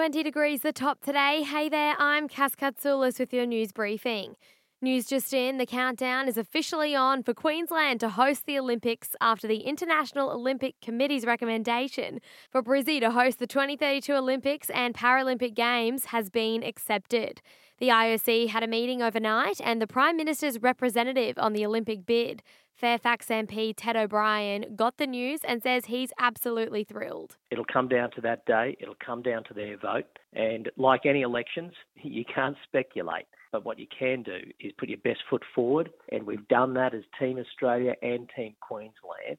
20 degrees the top today. Hey there, I'm Cass Katsoulis with your news briefing. News just in, the countdown is officially on for Queensland to host the Olympics after the International Olympic Committee's recommendation for Brizzy to host the 2032 Olympics and Paralympic Games has been accepted. The IOC had a meeting overnight and the Prime Minister's representative on the Olympic bid, Fairfax MP Ted O'Brien, got the news and says he's absolutely thrilled. It'll come down to that day, it'll come down to their vote, and like any elections, you can't speculate. But what you can do is put your best foot forward, and we've done that as Team Australia and Team Queensland.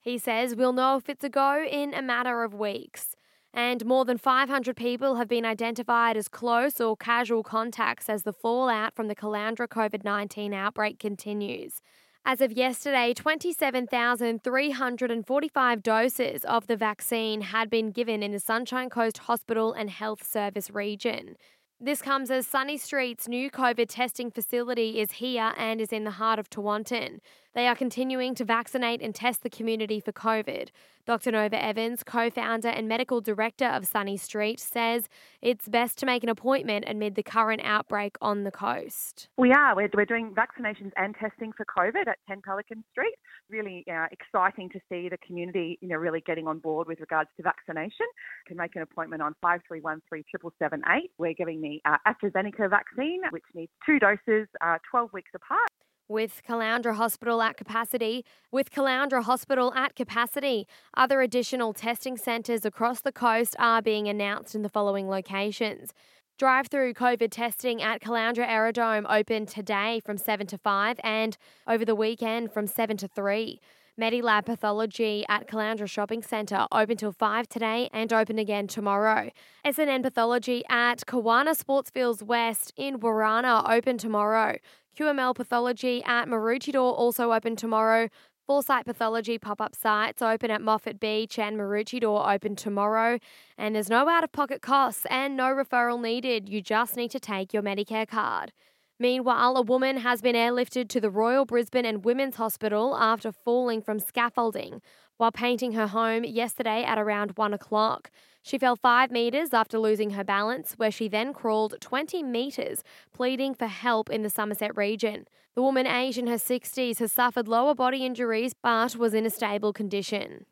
He says we'll know if it's a go in a matter of weeks. And more than 500 people have been identified as close or casual contacts as the fallout from the Caloundra COVID 19 outbreak continues. As of yesterday, 27,345 doses of the vaccine had been given in the Sunshine Coast Hospital and Health Service region. This comes as Sunny Street's new COVID testing facility is here and is in the heart of Tewantin. They are continuing to vaccinate and test the community for COVID. Dr. Nova Evans, co founder and medical director of Sunny Street, says it's best to make an appointment amid the current outbreak on the coast. We are. We're, we're doing vaccinations and testing for COVID at 10 Pelican Street. Really uh, exciting to see the community you know, really getting on board with regards to vaccination. You can make an appointment on 5313 We're giving the uh, AstraZeneca vaccine, which needs two doses, uh, 12 weeks apart. With Caloundra Hospital at capacity, with Caloundra Hospital at capacity, other additional testing centres across the coast are being announced in the following locations. Drive through COVID testing at Caloundra Aerodrome open today from 7 to 5 and over the weekend from 7 to 3. Medilab Pathology at Caloundra Shopping Centre open till 5 today and open again tomorrow. SNN Pathology at Kawana Sportsfields West in Warana open tomorrow. QML Pathology at Maroochydore also open tomorrow. 4Cyte Pathology pop up sites open at Moffat Beach and Maroochydore open tomorrow. And there's no out of pocket costs and no referral needed. You just need to take your Medicare card. Meanwhile, a woman has been airlifted to the Royal Brisbane and Women's Hospital after falling from scaffolding while painting her home yesterday at around 1 o'clock. She fell 5 metres after losing her balance, where she then crawled 20 metres, pleading for help in the Somerset region. The woman, aged in her 60s, has suffered lower body injuries but was in a stable condition.